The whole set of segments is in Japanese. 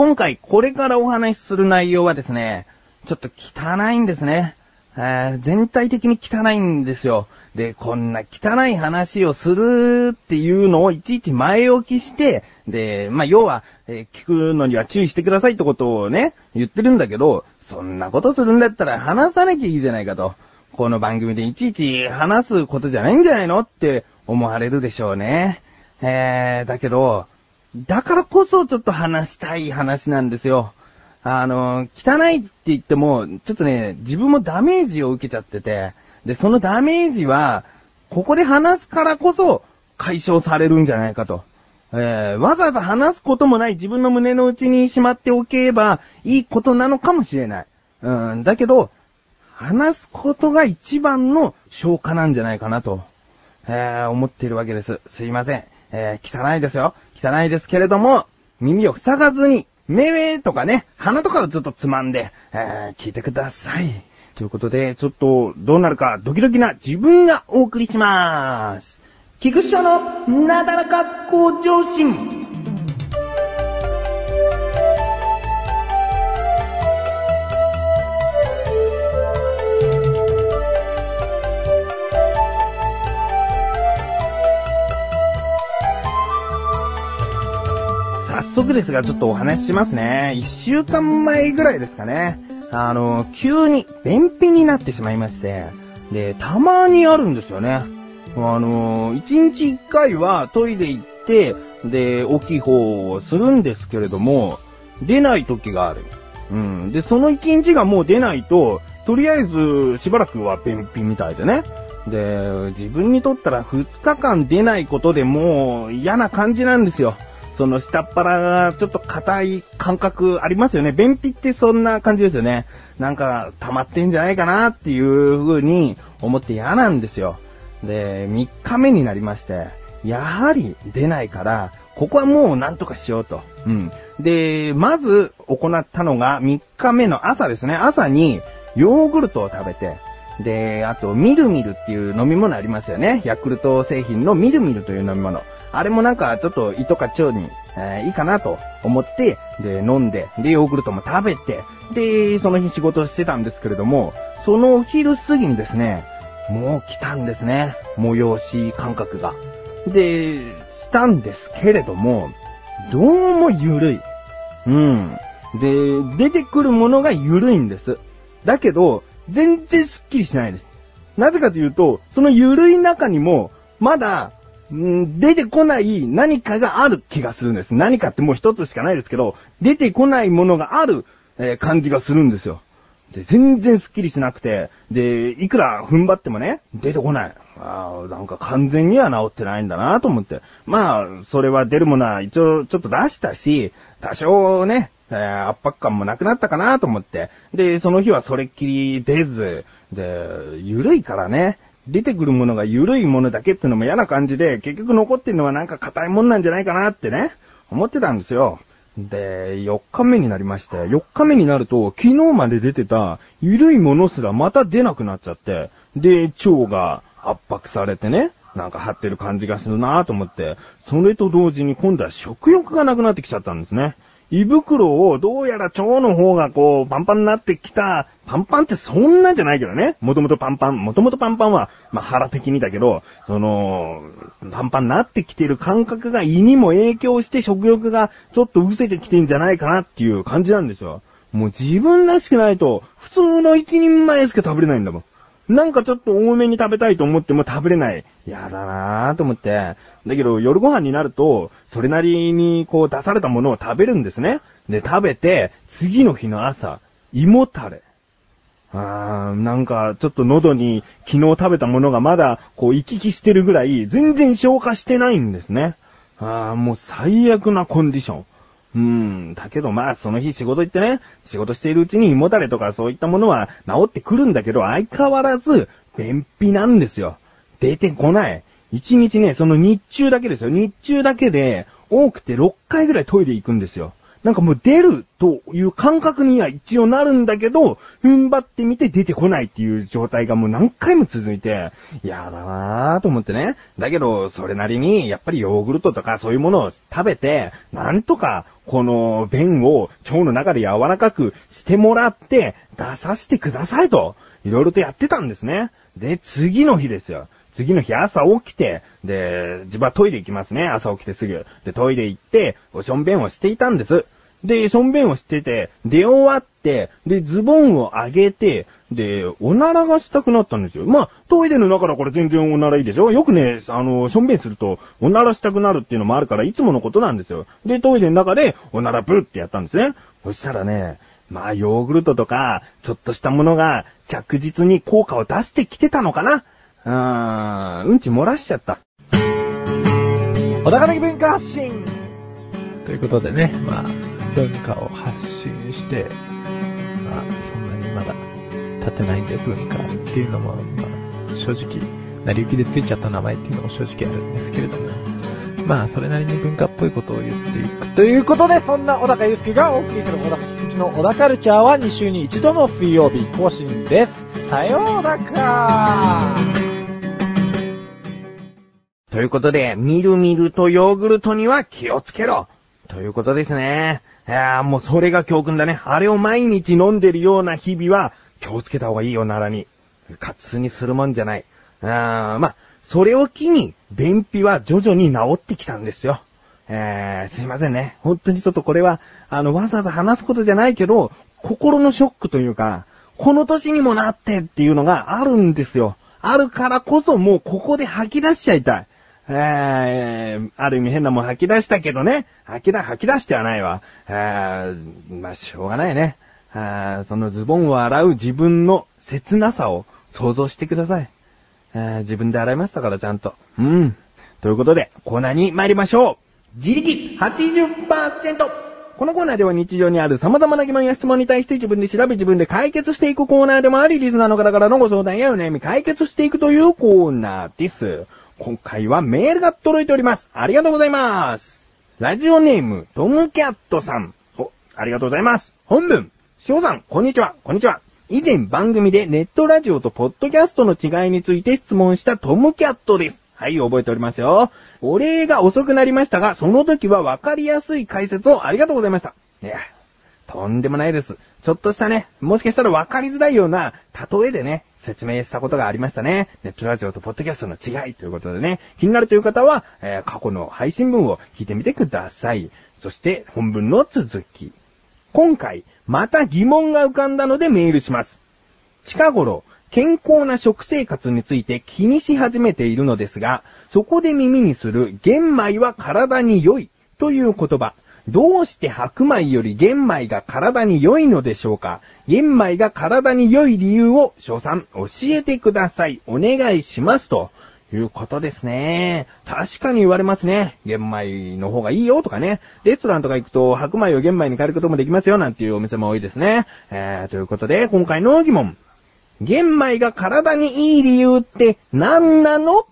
今回これからお話しする内容はですね、ちょっと汚いんですね。えー全体的に汚いんですよ。で、こんな汚い話をするっていうのをいちいち前置きして、で、まあ、要は、えー聞くのには注意してくださいってことをね、言ってるんだけど、そんなことするんだったら話さなきゃいいじゃないかと。この番組でいちいち話すことじゃないんじゃないのって思われるでしょうね。えー、だけど、だからこそちょっと話したい話なんですよ。あの、汚いって言っても、ちょっとね、自分もダメージを受けちゃってて、で、そのダメージは、ここで話すからこそ解消されるんじゃないかと。えー、わざわざ話すこともない自分の胸の内にしまっておけばいいことなのかもしれない。うん、だけど、話すことが一番の消化なんじゃないかなと、えー、思っているわけです。すいません。えー、汚いですよ。汚いですけれども、耳を塞がずに、目とかね、鼻とかをちょっとつまんで、えー、聞いてください。ということで、ちょっと、どうなるかドキドキな自分がお送りしまーす。菊池のなだらか向上心。速ですが、ちょっとお話ししますね。一週間前ぐらいですかね。あの、急に便秘になってしまいまして、で、たまにあるんですよね。あの、一日一回はトイレ行って、で、大きい方をするんですけれども、出ない時がある。うん。で、その一日がもう出ないと、とりあえずしばらくは便秘みたいでね。で、自分にとったら2日間出ないことでもう嫌な感じなんですよ。その下っ腹がちょっと硬い感覚ありますよね。便秘ってそんな感じですよね。なんか溜まってんじゃないかなっていう風に思って嫌なんですよ。で、3日目になりまして、やはり出ないから、ここはもうなんとかしようと。うん。で、まず行ったのが3日目の朝ですね。朝にヨーグルトを食べて、で、あと、ミルミルっていう飲み物ありますよね。ヤクルト製品のミルミルという飲み物。あれもなんかちょっと胃とか腸に、えーいいかなと思って、で、飲んで、で、ヨーグルトも食べて、で、その日仕事してたんですけれども、そのお昼過ぎにですね、もう来たんですね。催し感覚が。で、したんですけれども、どうも緩い。うん。で、出てくるものが緩いんです。だけど、全然スッキリしないです。なぜかというと、その緩い中にも、まだ、出てこない何かがある気がするんです。何かってもう一つしかないですけど、出てこないものがある、えー感じがするんですよ。で、全然スッキリしなくて、で、いくら踏ん張ってもね、出てこない。ああ、なんか完全には治ってないんだなと思って。まあ、それは出るものは一応ちょっと出したし、多少ね、えー圧迫感もなくなったかなと思って。で、その日はそれっきり出ず、で、ゆるいからね、出てくるものが緩いものだけってのも嫌な感じで、結局残ってるのはなんか硬いもんなんじゃないかなってね、思ってたんですよ。で、4日目になりまして、4日目になると、昨日まで出てた緩いものすらまた出なくなっちゃって、で、腸が圧迫されてね、なんか張ってる感じがするなぁと思って、それと同時に今度は食欲がなくなってきちゃったんですね。胃袋をどうやら腸の方がこうパンパンになってきた、パンパンってそんなんじゃないけどね。もともとパンパン、もともとパンパンは、まあ腹的にだけど、その、パンパンになってきてる感覚が胃にも影響して食欲がちょっと失せてきてんじゃないかなっていう感じなんですよ。もう自分らしくないと、普通の一人前しか食べれないんだもん。なんかちょっと多めに食べたいと思っても食べれない。やだなぁと思って。だけど夜ご飯になると、それなりにこう出されたものを食べるんですね。で、食べて、次の日の朝、胃もたれ。あーなんか、ちょっと喉に昨日食べたものがまだ、こう、行き来してるぐらい、全然消化してないんですね。あーもう最悪なコンディション。うん。だけどまあ、その日仕事行ってね、仕事しているうちに胃もたれとかそういったものは治ってくるんだけど、相変わらず、便秘なんですよ。出てこない。一日ね、その日中だけですよ。日中だけで、多くて6回ぐらいトイレ行くんですよ。なんかもう出るという感覚には一応なるんだけど、踏ん張ってみて出てこないっていう状態がもう何回も続いて、やだなぁと思ってね。だけど、それなりに、やっぱりヨーグルトとかそういうものを食べて、なんとか、この便を腸の中で柔らかくしてもらって、出させてくださいと、いろいろとやってたんですね。で、次の日ですよ。次の日朝起きて、で、自分はトイレ行きますね。朝起きてすぐ。で、トイレ行って、おしょんべんをしていたんです。で、しょんべんをしてて、出終わって、で、ズボンを上げて、で、おならがしたくなったんですよ。まあ、トイレの中だから全然おならいいでしょよくね、あの、しょんべんすると、おならしたくなるっていうのもあるから、いつものことなんですよ。で、トイレの中で、おならブーってやったんですね。そしたらね、まあ、ヨーグルトとか、ちょっとしたものが、着実に効果を出してきてたのかなうーん、うんち漏らしちゃった。小高的文化発信ということでね、まあ、文化を発信して、まあ、そんなにまだ立てないんで文化っていうのも、まあ、正直、成り行きでついちゃった名前っていうのも正直あるんですけれども、まあ、それなりに文化っぽいことを言っていく。ということで、そんな小高祐介がお送りする小高、うちの小高カルチャーは2週に1度の水曜日更新です。さようならということで、みるみるとヨーグルトには気をつけろということですね。いやもうそれが教訓だね。あれを毎日飲んでるような日々は気をつけた方がいいよ、ならに。活にするもんじゃない。あまあ、それを機に、便秘は徐々に治ってきたんですよ。えー、すいませんね。本当にちょっとこれは、あの、わざわざ話すことじゃないけど、心のショックというか、この年にもなってっていうのがあるんですよ。あるからこそもうここで吐き出しちゃいたい。えー、ある意味変なもん吐き出したけどね。吐き出、吐き出してはないわ。えー、まあ、しょうがないね。あそのズボンを洗う自分の切なさを想像してください。自分で洗いましたから、ちゃんと。うん。ということで、コーナーに参りましょう。自力80%。このコーナーでは日常にある様々な疑問や質問に対して自分で調べ自分で解決していくコーナーでもあり、リスナーの方からのご相談やお悩み解決していくというコーナーです。今回はメールが届いております。ありがとうございます。ラジオネーム、トムキャットさん。お、ありがとうございます。本文、翔さん、こんにちは、こんにちは。以前番組でネットラジオとポッドキャストの違いについて質問したトムキャットです。はい、覚えておりますよ。お礼が遅くなりましたが、その時は分かりやすい解説をありがとうございました。いや、とんでもないです。ちょっとしたね、もしかしたら分かりづらいような例えでね、説明したことがありましたね。ネットラジオとポッドキャストの違いということでね、気になるという方は、えー、過去の配信文を聞いてみてください。そして本文の続き。今回、また疑問が浮かんだのでメールします。近頃、健康な食生活について気にし始めているのですが、そこで耳にする玄米は体に良いという言葉。どうして白米より玄米が体に良いのでしょうか？玄米が体に良い理由を、翔さん、教えてください。お願いします。ということですね。確かに言われますね。玄米の方がいいよとかね。レストランとか行くと白米を玄米に変えることもできますよなんていうお店も多いですね。えー、ということで、今回の疑問。玄米が体にいい理由って何なの？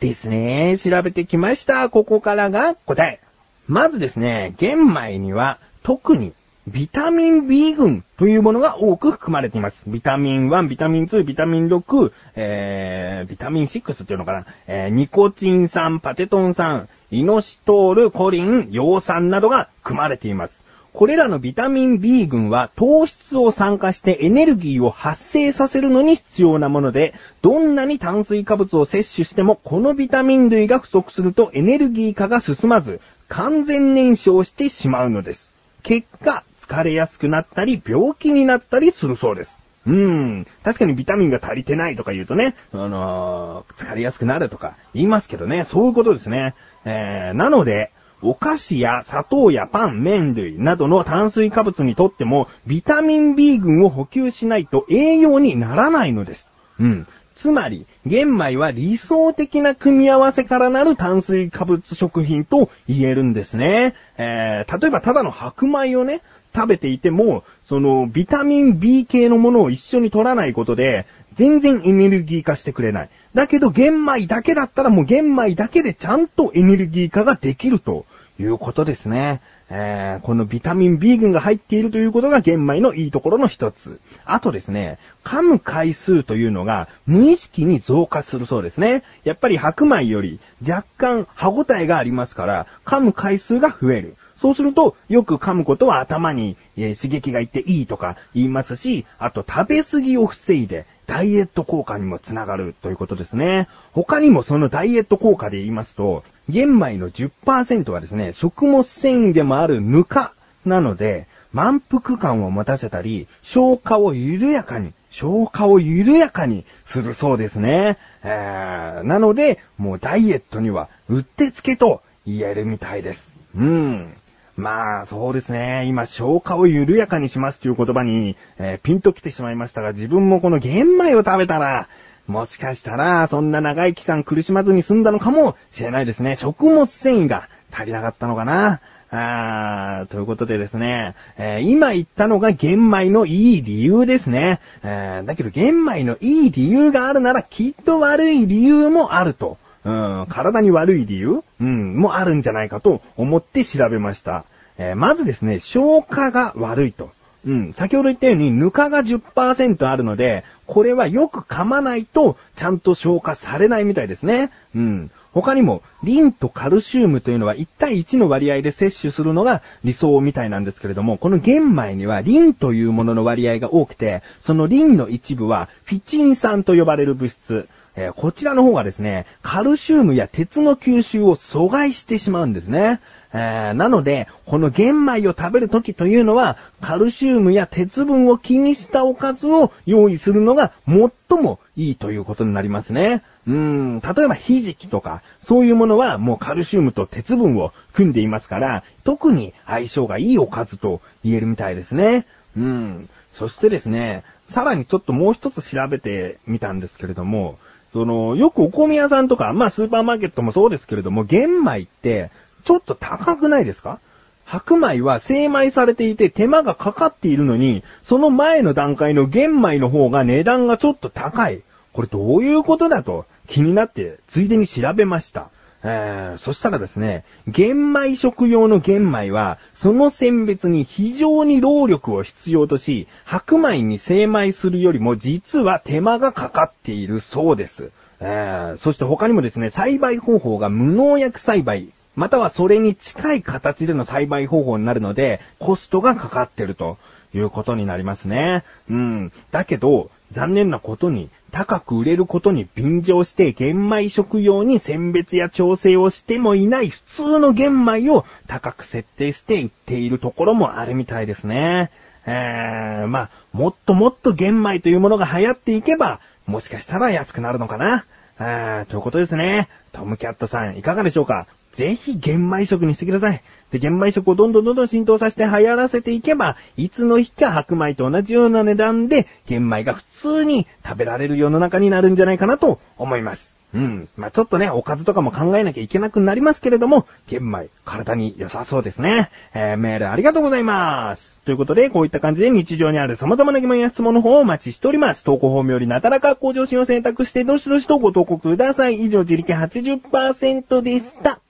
ですね。調べてきました。ここからが答え。まずですね、玄米には特にビタミン B 群というものが多く含まれています。ビタミン1、ビタミン2、ビタミン6、えー、ビタミン6っていうのかな、えー、ニコチン酸、パテトン酸、イノシトール、コリン、葉酸などが含まれています。これらのビタミン B 群は糖質を酸化してエネルギーを発生させるのに必要なもので、どんなに炭水化物を摂取してもこのビタミン類が不足するとエネルギー化が進まず、完全燃焼してしまうのです。結果、疲れやすくなったり病気になったりするそうです。うん。確かにビタミンが足りてないとか言うとね、あのー、疲れやすくなるとか言いますけどね、そういうことですね。えー、なので、お菓子や砂糖やパン、麺類などの炭水化物にとっても、ビタミン B 群を補給しないと栄養にならないのです。うん。つまり、玄米は理想的な組み合わせからなる炭水化物食品と言えるんですね。えー、例えばただの白米をね、食べていても、そのビタミン B 系のものを一緒に取らないことで、全然エネルギー化してくれない。だけど玄米だけだったらもう玄米だけでちゃんとエネルギー化ができるということですね。えー、このビタミン B 群が入っているということが玄米のいいところの一つ。あとですね、噛む回数というのが無意識に増加するそうですね。やっぱり白米より若干歯応えがありますから、噛む回数が増える。そうすると、よく噛むことは頭に、え、刺激がいっていいとか言いますし、あと食べ過ぎを防いで、ダイエット効果にもつながるということですね。他にもそのダイエット効果で言いますと、玄米の10%はですね、食物繊維でもあるぬかなので、満腹感を持たせたり、消化を緩やかに、消化を緩やかにするそうですね。えー、なので、もうダイエットにはうってつけと言えるみたいです。うん。まあ、そうですね。今、消化を緩やかにしますという言葉に、えー、ピンと来てしまいましたが、自分もこの玄米を食べたら、もしかしたら、そんな長い期間苦しまずに済んだのかもしれないですね。食物繊維が足りなかったのかな。あーということでですね、えー、今言ったのが玄米のいい理由ですね。えー、だけど玄米のいい理由があるならきっと悪い理由もあると。うん、体に悪い理由？うん、もあるんじゃないかと思って調べました。えー、まずですね、消化が悪いと。うん、先ほど言ったように、ぬかが10%あるので、これはよく噛まないと、ちゃんと消化されないみたいですね。うん。他にも、リンとカルシウムというのは1対1の割合で摂取するのが理想みたいなんですけれども、この玄米にはリンというものの割合が多くて、そのリンの一部はフィチン酸と呼ばれる物質。えー、こちらの方がですね、カルシウムや鉄の吸収を阻害してしまうんですね。えー、なので、この玄米を食べるときというのは、カルシウムや鉄分を気にしたおかずを用意するのが最もいいということになりますね。うーん、例えばひじきとか、そういうものはもうカルシウムと鉄分を組んでいますから、特に相性がいいおかずと言えるみたいですね。うん。そしてですね、さらにちょっともう一つ調べてみたんですけれども、その、よくお米屋さんとか、まあスーパーマーケットもそうですけれども、玄米って、ちょっと高くないですか？白米は精米されていて手間がかかっているのに、その前の段階の玄米の方が値段がちょっと高い。これどういうことだと気になってついでに調べました。えー、そしたらですね、玄米食用の玄米は、その選別に非常に労力を必要とし、白米に精米するよりも実は手間がかかっているそうです。えー、そして他にもですね、栽培方法が無農薬栽培またはそれに近い形での栽培方法になるので、コストがかかってるということになりますね。うん。だけど、残念なことに、高く売れることに便乗して玄米食用に選別や調整をしてもいない普通の玄米を高く設定していっているところもあるみたいですね。えー、まあ、もっともっと玄米というものが流行っていけば、もしかしたら安くなるのかな。あーということですね。トムキャットさん、いかがでしょうか？ぜひ玄米食にしてください。で、玄米食をどんどんどんどん浸透させて流行らせていけば、いつの日か白米と同じような値段で、玄米が普通に食べられる世の中になるんじゃないかなと思います。うん。まあ、ちょっとね、おかずとかも考えなきゃいけなくなりますけれども、玄米、体に良さそうですね。えー、メールありがとうございます。ということで、こういった感じで日常にある様々な疑問や質問の方をお待ちしております。投稿法よりなたらか向上心を選択して、どしどしとご投稿ください。以上、自力80%でした。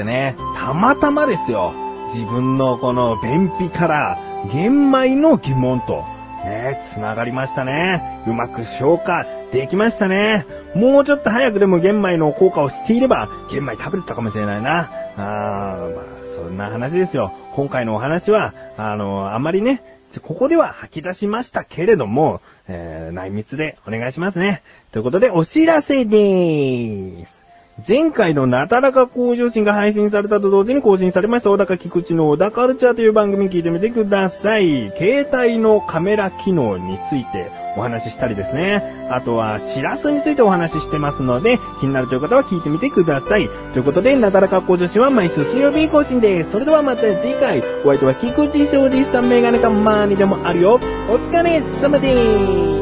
ことでね、たまたまですよ。自分のこの便秘から玄米の疑問と、ね、繋がりましたね。うまく消化できましたね。もうちょっと早くでも玄米の効果をしていれば、玄米食べれたかもしれないな。あー、まあ、そんな話ですよ。今回のお話は、あの、あまりね、ここでは吐き出しましたけれども、えー、内密でお願いしますね。ということで、お知らせでーす。前回のなだらか向上心が配信されたと同時に更新されました小高菊池の小高カルチャーという番組聞いてみてください。携帯のカメラ機能についてお話ししたりですね。あとは、しらすについてお話ししてますので、気になるという方は聞いてみてください。ということで、なだらか向上心は毎週水曜日更新です。それではまた次回、お相手は菊池翔でした。メガネたまーにでもあるよ。お疲れ様でーす。